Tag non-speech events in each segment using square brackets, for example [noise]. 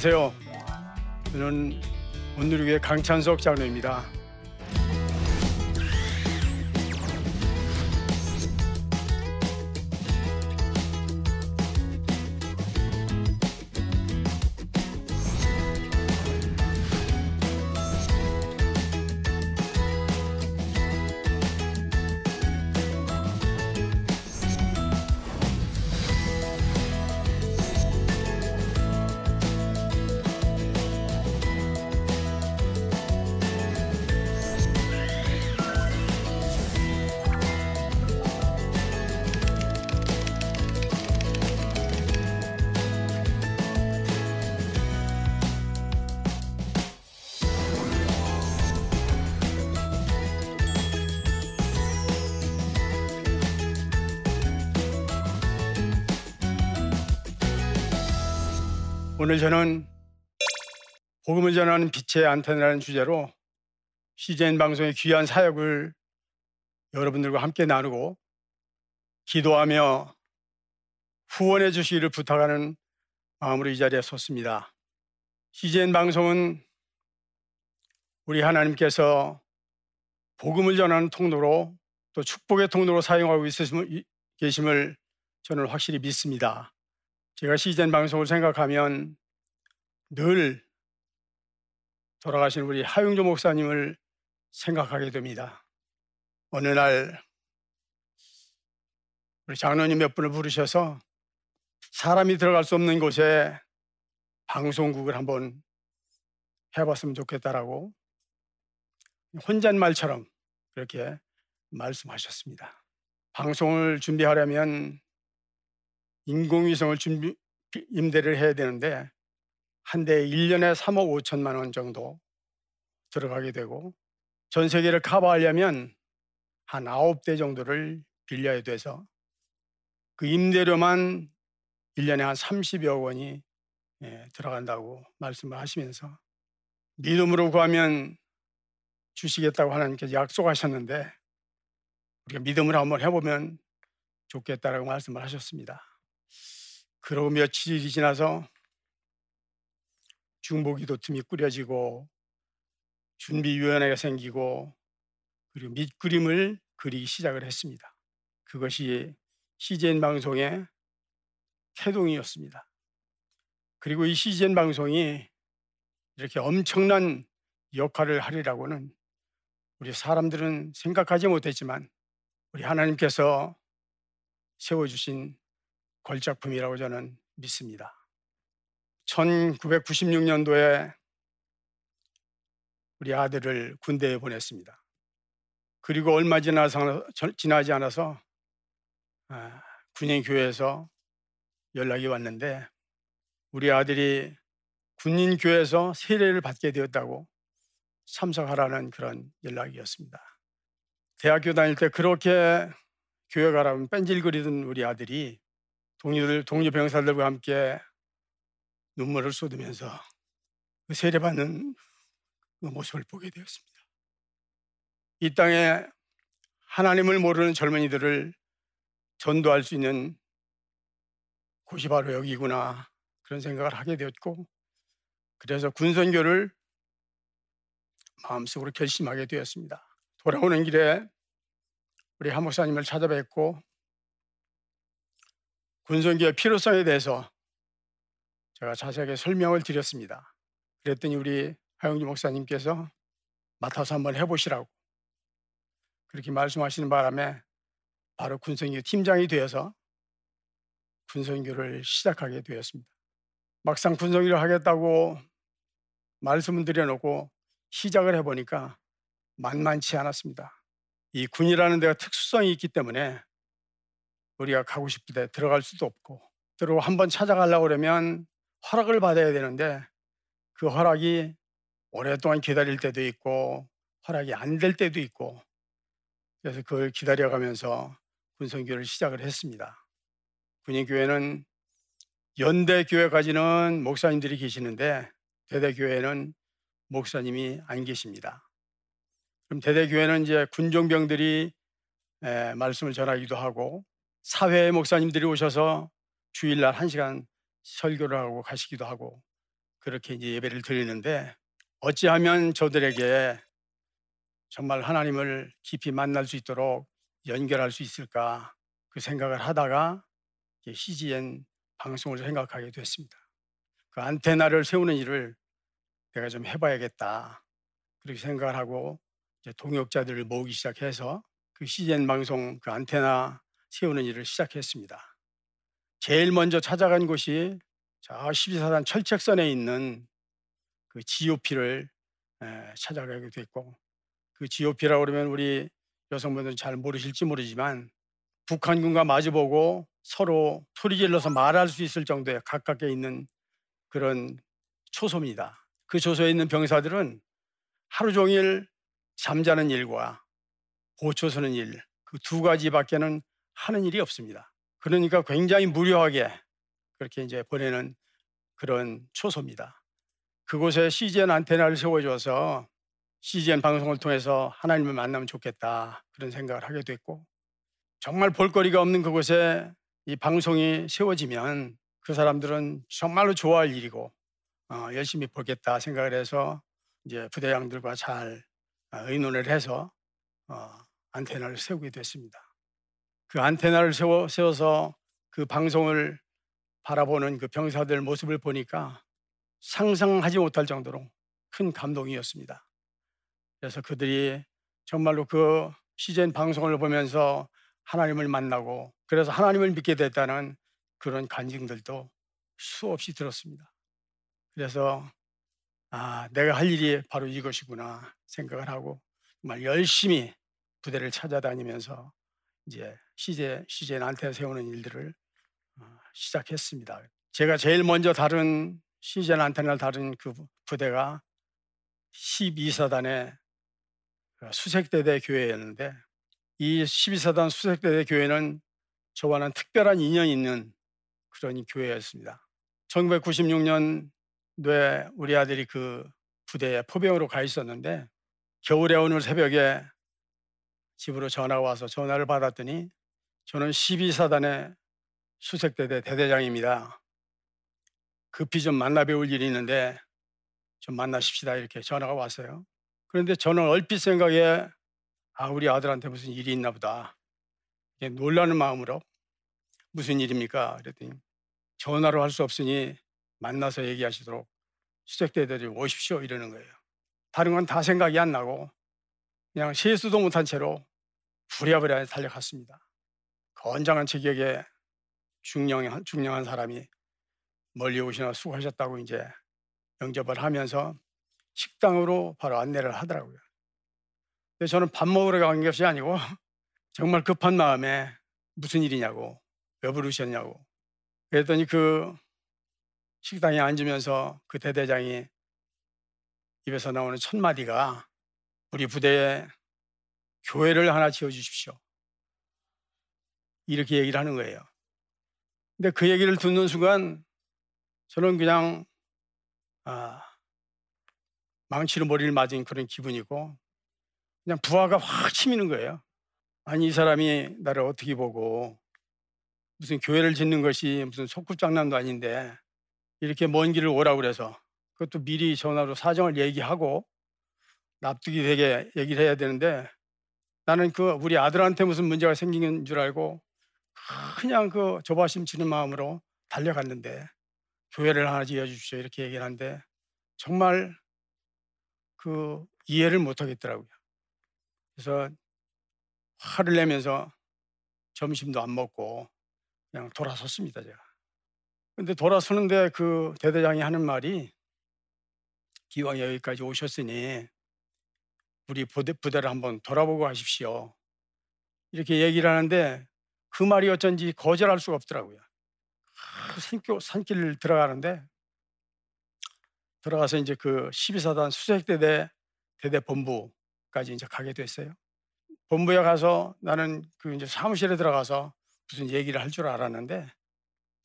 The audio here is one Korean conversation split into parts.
안녕하세요. 저는 온누리교회 강찬석 장로입니다. 오늘 저는 복음을 전하는 빛의 안테나라는 주제로 CGN 방송의 귀한 사역을 여러분들과 함께 나누고 기도하며 후원해 주시기를 부탁하는 마음으로 이 자리에 섰습니다. CGN 방송은 우리 하나님께서 복음을 전하는 통로로 또 축복의 통로로 사용하고 있으심을, 계심을 저는 확실히 믿습니다. 제가 시즌 방송을 생각하면 늘 돌아가신 우리 하용조 목사님을 생각하게 됩니다. 어느 날 우리 장로님 몇 분을 부르셔서 사람이 들어갈 수 없는 곳에 방송국을 한번 해봤으면 좋겠다라고 혼잣말처럼 그렇게 말씀하셨습니다. 방송을 준비하려면 인공위성을 준비, 임대를 해야 되는데 한 대에 1년에 3억 5천만 원 정도 들어가게 되고 전 세계를 커버하려면 한 9대 정도를 빌려야 돼서 그 임대료만 1년에 한 30여 원이 예, 들어간다고 말씀을 하시면서 믿음으로 구하면 주시겠다고 하나님께서 약속하셨는데 우리가 믿음으로 한번 해보면 좋겠다라고 말씀을 하셨습니다. 그러고 며칠이 지나서 중보기도 틈이 꾸려지고 준비위원회가 생기고 그리고 밑그림을 그리기 시작을 했습니다. 그것이 CGN 방송의 태동이었습니다. 그리고 이 CGN 방송이 이렇게 엄청난 역할을 하리라고는 우리 사람들은 생각하지 못했지만 우리 하나님께서 세워주신 걸작품이라고 저는 믿습니다. 1996년도에 우리 아들을 군대에 보냈습니다. 그리고 얼마 지나서, 지나지 않아서 아, 군인교회에서 연락이 왔는데 우리 아들이 군인교회에서 세례를 받게 되었다고 참석하라는 그런 연락이었습니다. 대학교 다닐 때 그렇게 교회 가라면 뺀질거리던 우리 아들이 동료들, 동료 병사들과 함께 눈물을 쏟으면서 그 세례받는 그 모습을 보게 되었습니다. 이 땅에 하나님을 모르는 젊은이들을 전도할 수 있는 곳이 바로 여기구나 그런 생각을 하게 되었고 그래서 군선교를 마음속으로 결심하게 되었습니다. 돌아오는 길에 우리 한 목사님을 찾아뵙고 군성기의 필요성에 대해서 제가 자세하게 설명을 드렸습니다. 그랬더니 우리 하영주 목사님께서 맡아서 한번 해보시라고 그렇게 말씀하시는 바람에 바로 군성교 팀장이 되어서 군성교를 시작하게 되었습니다. 막상 군성교를 하겠다고 말씀을 드려놓고 시작을 해보니까 만만치 않았습니다. 이 군이라는 데가 특수성이 있기 때문에 우리가 가고 때 들어갈 수도 없고 들어 한번 찾아가려고 그러면 허락을 받아야 되는데 그 허락이 오랫동안 기다릴 때도 있고 허락이 안 될 때도 있고 그래서 그걸 기다려가면서 군성교를 시작을 했습니다. 군인교회는 연대교회까지는 목사님들이 계시는데 대대교회는 목사님이 안 계십니다. 그럼 대대교회는 이제 군종병들이 말씀을 전하기도 하고 사회 목사님들이 오셔서 주일날 한 시간 설교를 하고 가시기도 하고 그렇게 이제 예배를 드리는데 어찌하면 저들에게 정말 하나님을 깊이 만날 수 있도록 연결할 수 있을까 그 생각을 하다가 CGN 방송을 생각하게 됐습니다. 그 안테나를 세우는 일을 내가 좀 해봐야겠다 그렇게 생각을 하고 동역자들을 모으기 시작해서 그 CGN 방송 그 안테나 세우는 일을 시작했습니다. 제일 먼저 찾아간 곳이 저 12사단 철책선에 있는 그 GOP를 찾아가게 됐고 그 GOP라고 그러면 우리 여성분들은 잘 모르실지 모르지만 북한군과 마주보고 서로 소리 질러서 말할 수 있을 정도의 가깝게 있는 그런 초소입니다. 그 초소에 있는 병사들은 하루 종일 잠자는 일과 보초 서는 일, 그 두 가지밖에는 하는 일이 없습니다. 그러니까 굉장히 무료하게 그렇게 이제 보내는 그런 초소입니다. 그곳에 CGN 안테나를 세워줘서 CGN 방송을 통해서 하나님을 만나면 좋겠다 그런 생각을 하게 됐고 정말 볼거리가 없는 그곳에 이 방송이 세워지면 그 사람들은 정말로 좋아할 일이고 어, 열심히 보겠다 생각을 해서 이제 부대장들과 잘 어, 의논을 해서 어, 안테나를 세우게 됐습니다. 그 안테나를 세워, 세워서 그 방송을 바라보는 그 병사들 모습을 보니까 상상하지 못할 정도로 큰 감동이었습니다. 그래서 그들이 정말로 그 시즌 방송을 보면서 하나님을 만나고 그래서 하나님을 믿게 됐다는 그런 간증들도 수없이 들었습니다. 그래서 아, 내가 할 일이 바로 이것이구나 생각을 하고 정말 열심히 부대를 찾아다니면서 이제 시제 시제 난태 세우는 일들을 어, 시작했습니다. 제가 제일 먼저 다른 시제 난태를 다룬 그 부대가 12사단의 수색대대 교회였는데 이 12사단 수색대대 교회는 저와는 특별한 인연이 있는 그런 교회였습니다. 1996년도에 우리 아들이 그 부대에 포병으로 가 있었는데 겨울에 오늘 새벽에 집으로 전화가 와서 전화를 받았더니 저는 12사단의 수색대대 대대장입니다. 급히 좀 만나 배울 일이 있는데 좀 만나십시다 이렇게 전화가 왔어요. 그런데 저는 얼핏 생각에 아 우리 아들한테 무슨 일이 있나 보다 놀라는 마음으로 무슨 일입니까? 그랬더니 전화로 할 수 없으니 만나서 얘기하시도록 수색대들이 오십시오 이러는 거예요. 다른 건 다 생각이 안 나고 그냥 세수도 못한 채로 부랴부랴 달려갔습니다. 건장한 체격에 중령한, 중령한 사람이 멀리 오시나 수고하셨다고 이제 영접을 하면서 식당으로 바로 안내를 하더라고요. 근데 저는 밥 먹으러 간 것이 아니고 [laughs] 정말 급한 마음에 무슨 일이냐고 왜 부르셨냐고 그랬더니 그 식당에 앉으면서 그 대대장이 입에서 나오는 첫 마디가 우리 부대에 교회를 하나 지어 주십시오. 이렇게 얘기를 하는 거예요. 근데 그 얘기를 듣는 순간 저는 그냥 아, 망치로 머리를 맞은 그런 기분이고 그냥 부하가 확 치미는 거예요. 아니 이 사람이 나를 어떻게 보고 무슨 교회를 짓는 것이 무슨 속꿉장난도 아닌데 이렇게 먼 길을 오라고 그래서 그것도 미리 전화로 사정을 얘기하고 납득이 되게 얘기를 해야 되는데 나는 그 우리 아들한테 무슨 문제가 생긴 줄 알고 그냥 그 조바심 치는 마음으로 달려갔는데 교회를 하나 지어 주십시오 이렇게 얘기를 하는데 정말 그 이해를 못 하겠더라고요. 그래서 화를 내면서 점심도 안 먹고 그냥 돌아섰습니다, 제가. 근데 돌아서는데 그 대대장이 하는 말이 기왕 여기까지 오셨으니 우리 부대, 부대를 한번 돌아보고 하십시오. 이렇게 얘기를 하는데 그 말이 어쩐지 거절할 수가 없더라고요. 산길, 산길을 들어가는데 들어가서 이제 그 12사단 수색대대 대대 본부까지 이제 가게 됐어요. 본부에 가서 나는 그 이제 사무실에 들어가서 무슨 얘기를 할 줄 알았는데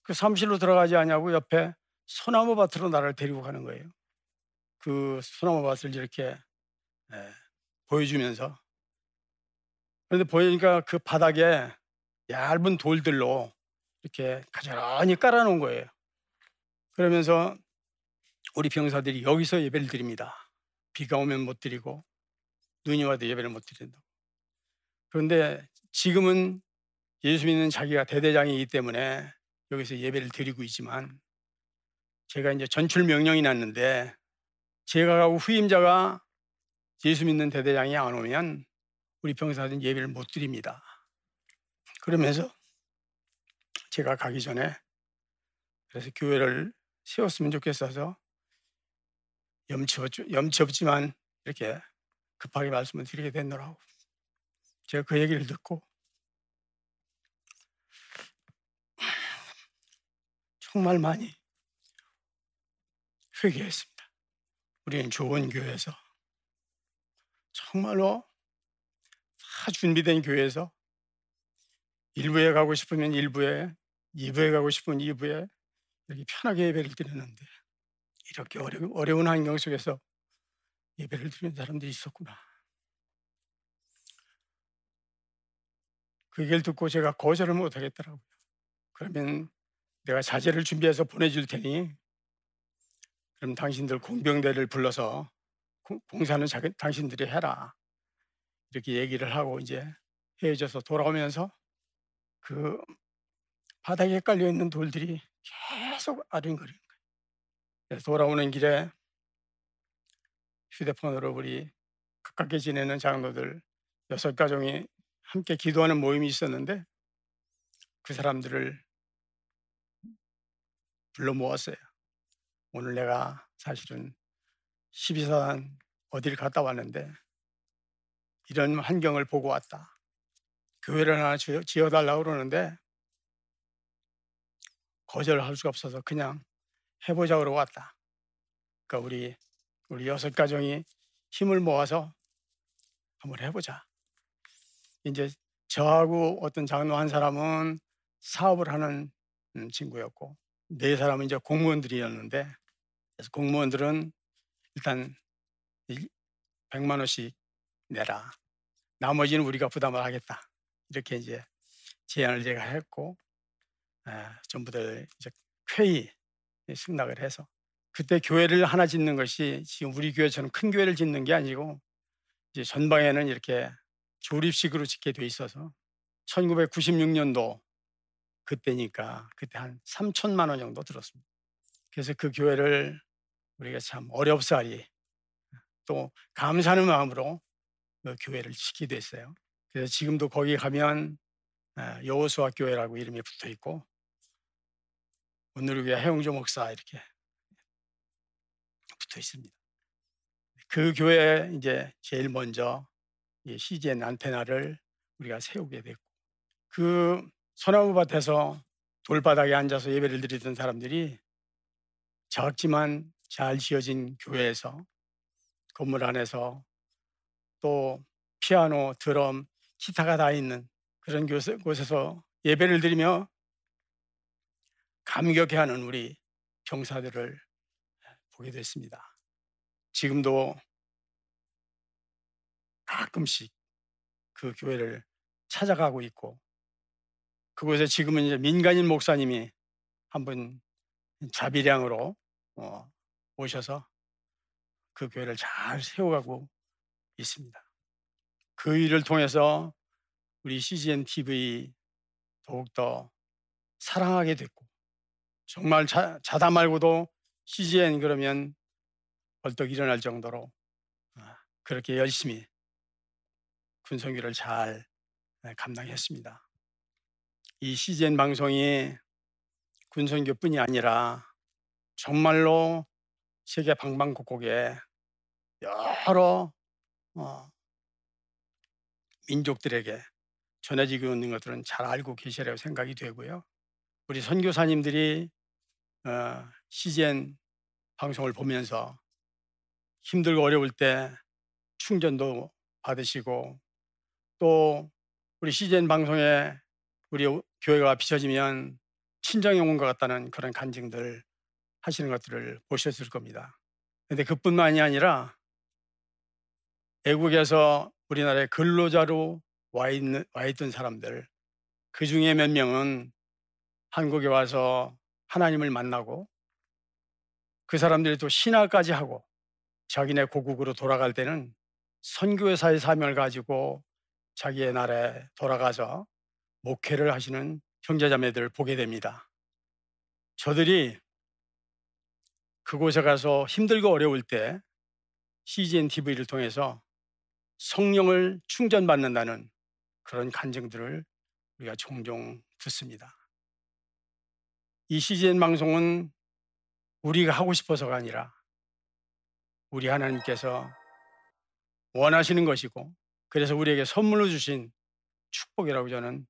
그 사무실로 들어가지 않냐고 옆에 소나무 밭으로 나를 데리고 가는 거예요. 그 소나무 밭을 이렇게 예, 보여주면서 그런데 보니까 그 바닥에 얇은 돌들로 이렇게 가지런히 깔아놓은 거예요. 그러면서 우리 병사들이 여기서 예배를 드립니다. 비가 오면 못 드리고 눈이 와도 예배를 못 드린다. 그런데 지금은 예수 믿는 자기가 대대장이기 때문에 여기서 예배를 드리고 있지만 제가 이제 전출 명령이 났는데 제가 가고 후임자가 예수 믿는 대대장이 안 오면 우리 병사들은 예배를 못 드립니다. 그러면서 제가 가기 전에 그래서 교회를 세웠으면 좋겠어서 염치, 염치 없지만 이렇게 급하게 말씀을 드리게 됐노라고 제가 그 얘기를 듣고 정말 많이 회개했습니다. 우리는 좋은 교회에서 정말로 다 준비된 교회에서 일부에 가고 싶으면 일부에, 이부에 가고 싶으면 이부에 이렇게 편하게 예배를 드렸는데 이렇게 어려, 어려운 환경 속에서 예배를 드리는 사람들이 있었구나. 그 얘기를 듣고 제가 거절을 못 하겠더라고요. 그러면 내가 자재를 준비해서 보내줄 테니 그럼 당신들 공병대를 불러서 공사는 자기, 당신들이 해라. 이렇게 얘기를 하고 이제 헤어져서 돌아오면서 그 바닥에 깔려 있는 돌들이 계속 아른거리는 거예요. 돌아오는 길에 휴대폰으로 우리 가깝게 지내는 장로들 여섯 가정이 함께 기도하는 모임이 있었는데 그 사람들을 불러 모았어요. 오늘 내가 사실은 12사단 어디를 갔다 왔는데 이런 환경을 보고 왔다. 교회를 하나 지어달라고 그러는데 거절할 수가 없어서 그냥 해보자 그러고 왔다. 그러니까 우리 우리 여섯 가정이 힘을 모아서 한번 해보자. 이제 저하고 어떤 장로 한 사람은 사업을 하는 음, 친구였고 네 사람은 이제 공무원들이었는데 그래서 공무원들은 일단 100만 원씩 내라. 나머지는 우리가 부담을 하겠다. 이렇게 이제 제안을 제가 했고 아, 전부들 이제 쾌히 승낙을 해서 그때 교회를 하나 짓는 것이 지금 우리 교회처럼 큰 교회를 짓는 게 아니고 이제 전방에는 이렇게 조립식으로 짓게 돼 있어서 1996년도 그때니까 그때 한 3천만 원 정도 들었습니다. 그래서 그 교회를 우리가 참 어렵사리 또 감사하는 마음으로 그 교회를 짓게 됐어요. 그래서 지금도 거기 가면 아, 여호수아 교회라고 이름이 붙어 있고 오늘 교회 해용조 목사 이렇게 붙어 있습니다. 그 교회에 이제 제일 먼저 CGN 안테나를 우리가 세우게 됐고 그 소나무 밭에서 돌바닥에 앉아서 예배를 드리던 사람들이 작지만 잘 지어진 교회에서 건물 안에서 또 피아노, 드럼, 기타가 다 있는 그런 곳에서 예배를 드리며 감격해하는 우리 병사들을 보게 됐습니다. 지금도 가끔씩 그 교회를 찾아가고 있고 그곳에 지금은 이제 민간인 목사님이 한 분 자비량으로 어, 오셔서 그 교회를 잘 세워가고 있습니다. 그 일을 통해서 우리 CGN TV 더욱더 사랑하게 됐고 정말 자, 자다 말고도 CGN 그러면 벌떡 일어날 정도로 아, 그렇게 열심히 군성교를 잘 네, 감당했습니다. 이 CGN 방송이 군성교뿐이 아니라 정말로 세계 방방곡곡에 여러 어, 민족들에게 전해지고 있는 것들은 잘 알고 계시라고 생각이 되고요. 우리 선교사님들이 어, CGN 방송을 보면서 힘들고 어려울 때 충전도 받으시고 또 우리 CGN 방송에 우리 교회가 비춰지면 친정에 온 것 같다는 그런 간증들 하시는 것들을 보셨을 겁니다. 근데 그뿐만이 아니라 외국에서 우리나라에 근로자로 와, 있는, 와 있던 사람들 그 중에 몇 명은 한국에 와서 하나님을 만나고 그 사람들이 또 신화까지 하고 자기네 고국으로 돌아갈 때는 선교회사의 사명을 가지고 자기의 나라에 돌아가서 목회를 하시는 형제자매들을 보게 됩니다. 저들이 그곳에 가서 힘들고 어려울 때 CGN TV를 통해서 성령을 충전받는다는 그런 간증들을 우리가 종종 듣습니다. 이 CGN 방송은 우리가 하고 싶어서가 아니라 우리 하나님께서 원하시는 것이고 그래서 우리에게 선물로 주신 축복이라고 저는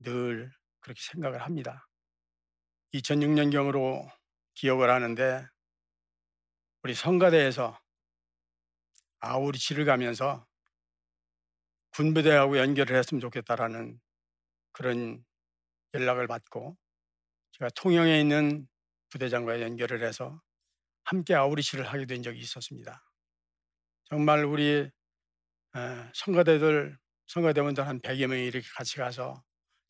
늘 그렇게 생각을 합니다. 2006년경으로 기억을 하는데 우리 성가대에서 아우리치를 가면서 군부대하고 연결을 했으면 좋겠다라는 그런 연락을 받고 제가 통영에 있는 부대장과 연결을 해서 함께 아우리치를 하게 된 적이 있었습니다. 정말 우리 성가대들, 성가대원들 한 100여 명이 이렇게 같이 가서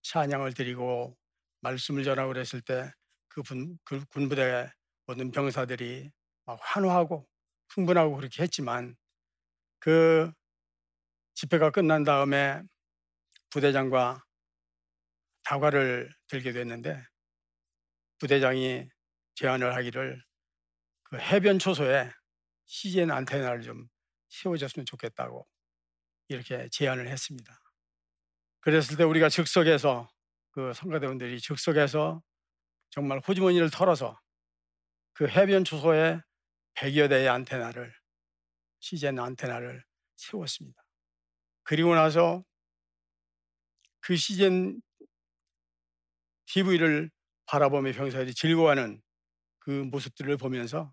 찬양을 드리고 말씀을 전하고 그랬을 때그그 군부대 모든 병사들이 막 환호하고 흥분하고 그렇게 했지만 그 집회가 끝난 다음에 부대장과 다과를 들게 됐는데 부대장이 제안을 하기를 그 해변 초소에 CGN 안테나를 좀 세워줬으면 좋겠다고 이렇게 제안을 했습니다. 그랬을 때 우리가 즉석에서 그 성가대원들이 즉석에서 정말 호주머니를 털어서 그 해변 초소에 100여 대의 안테나를 CGN 안테나를 세웠습니다. 그리고 나서 그 CGN TV를 바라보며 병사들이 즐거워하는 그 모습들을 보면서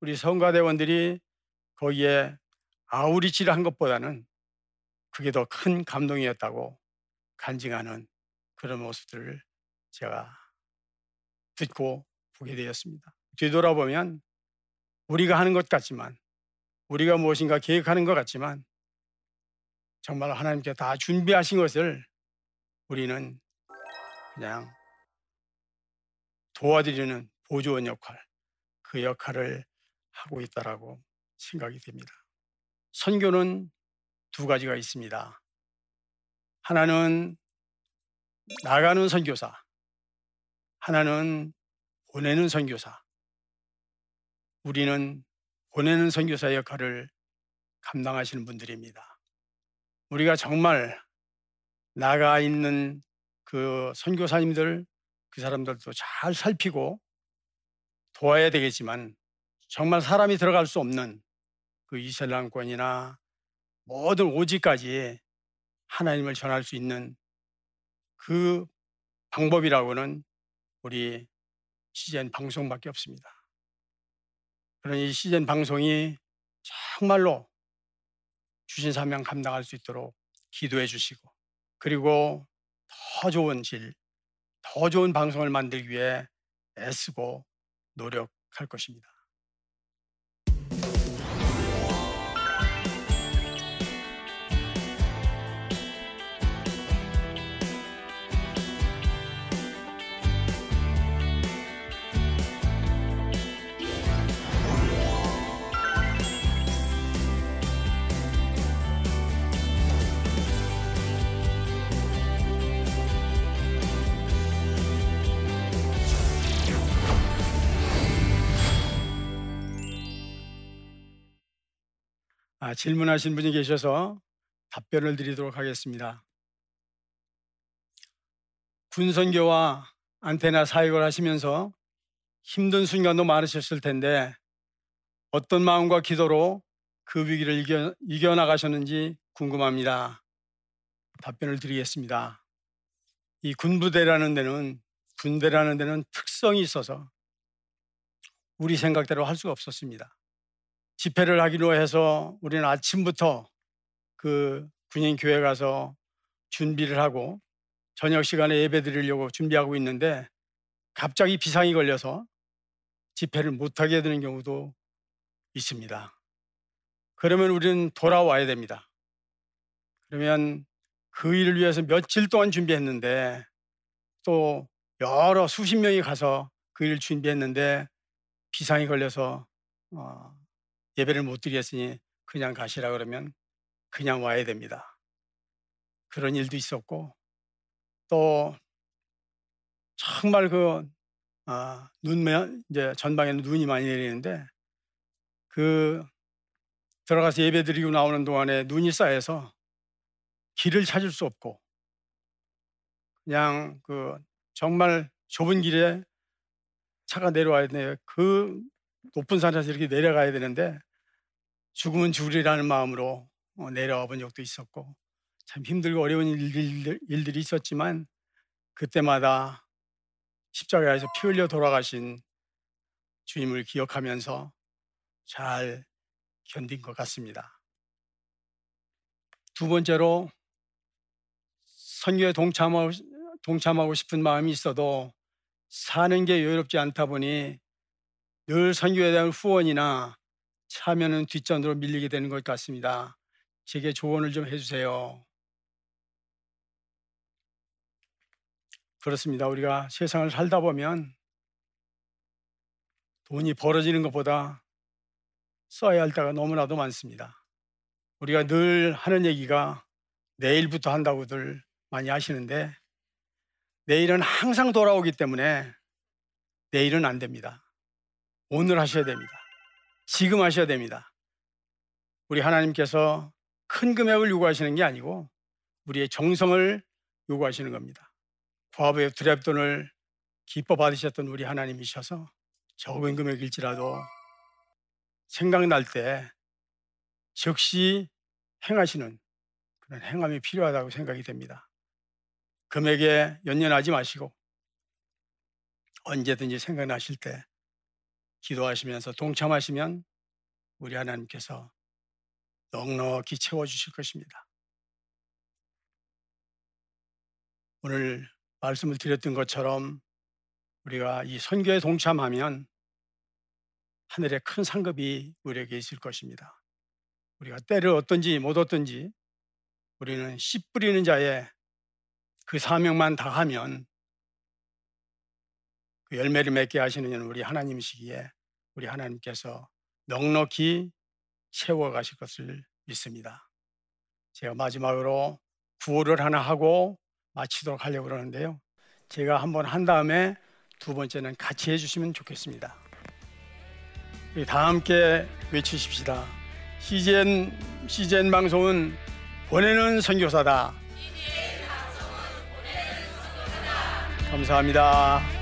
우리 성가대원들이 거기에 아우리치를 한 것보다는 그게 더 큰 감동이었다고 간증하는 그런 모습들을 제가 듣고 보게 되었습니다. 뒤돌아보면 우리가 하는 것 같지만 우리가 무엇인가 계획하는 것 같지만 정말 하나님께 다 준비하신 것을 우리는 그냥 도와드리는 보조원 역할, 그 역할을 하고 있다라고 생각이 됩니다. 선교는 두 가지가 있습니다. 하나는 나가는 선교사, 하나는 보내는 선교사. 우리는 보내는 선교사 역할을 감당하시는 분들입니다. 우리가 정말 나가 있는 그 선교사님들, 그 사람들도 잘 살피고 도와야 되겠지만 정말 사람이 들어갈 수 없는 그 이슬람권이나 모든 오지까지 하나님을 전할 수 있는 그 방법이라고는 우리 시즌 방송밖에 없습니다. 이 시즌 방송이 정말로 주신 사명 감당할 수 있도록 기도해 주시고 그리고 더 좋은 질, 더 좋은 방송을 만들기 위해 애쓰고 노력할 것입니다. 아, 질문하신 분이 계셔서 답변을 드리도록 하겠습니다. 군선교와 안테나 사역을 하시면서 힘든 순간도 많으셨을 텐데 어떤 마음과 기도로 그 위기를 이겨, 이겨나가셨는지 궁금합니다. 답변을 드리겠습니다. 이 군부대라는 데는 군대라는 데는 특성이 있어서 우리 생각대로 할 수가 없었습니다. 집회를 하기로 해서 우리는 아침부터 그 군인 교회 가서 준비를 하고 저녁 시간에 예배 드리려고 준비하고 있는데 갑자기 비상이 걸려서 집회를 못하게 되는 경우도 있습니다. 그러면 우리는 돌아와야 됩니다. 그러면 그 일을 위해서 며칠 동안 준비했는데 또 여러 수십 명이 가서 그 일을 준비했는데 비상이 걸려서 어, 예배를 못 드리겠으니 그냥 가시라 그러면 그냥 와야 됩니다. 그런 일도 있었고 또 정말 그 아, 눈면 이제 전방에는 눈이 많이 내리는데 그 들어가서 예배 드리고 나오는 동안에 눈이 쌓여서 길을 찾을 수 없고 그냥 그 정말 좁은 길에 차가 내려와야 돼. 그 높은 산에서 이렇게 내려가야 되는데 죽으면 죽으리라는 마음으로 어, 내려와 본 적도 있었고 참 힘들고 어려운 일들, 일들이 있었지만 그때마다 십자가에서 피 흘려 돌아가신 주님을 기억하면서 잘 견딘 것 같습니다. 두 번째로 선교에 동참하고, 동참하고 싶은 마음이 있어도 사는 게 여유롭지 않다 보니 늘 선교에 대한 후원이나 참여는 뒷전으로 밀리게 되는 것 같습니다. 제게 조언을 좀 해주세요. 그렇습니다. 우리가 세상을 살다 보면 돈이 벌어지는 것보다 써야 할 때가 너무나도 많습니다. 우리가 늘 하는 얘기가 내일부터 한다고들 많이 하시는데 내일은 항상 돌아오기 때문에 내일은 안 됩니다. 오늘 하셔야 됩니다. 지금 하셔야 됩니다. 우리 하나님께서 큰 금액을 요구하시는 게 아니고 우리의 정성을 요구하시는 겁니다. 과부의 두렵돈을 기뻐 받으셨던 우리 하나님이셔서 적은 금액일지라도 생각날 때 즉시 행하시는 그런 행함이 필요하다고 생각이 됩니다. 금액에 연연하지 마시고 언제든지 생각나실 때 기도하시면서 동참하시면 우리 하나님께서 넉넉히 채워주실 것입니다. 오늘 말씀을 드렸던 것처럼 우리가 이 선교에 동참하면 하늘의 큰 상급이 우리에게 있을 것입니다. 우리가 때를 얻든지 못 얻든지 우리는 씨 뿌리는 자의 그 사명만 다하면 그 열매를 맺게 하시는 이는 우리 하나님이시기에 우리 하나님께서 넉넉히 채워 가실 것을 믿습니다. 제가 마지막으로 구호를 하나 하고 마치도록 하려고 그러는데요. 제가 한번 한 다음에 두 번째는 같이 해주시면 좋겠습니다. 우리 다 함께 외치십시다. CGN, CGN 방송은 보내는 선교사다. 감사합니다.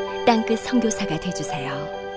땅끝 성교사가 되주세요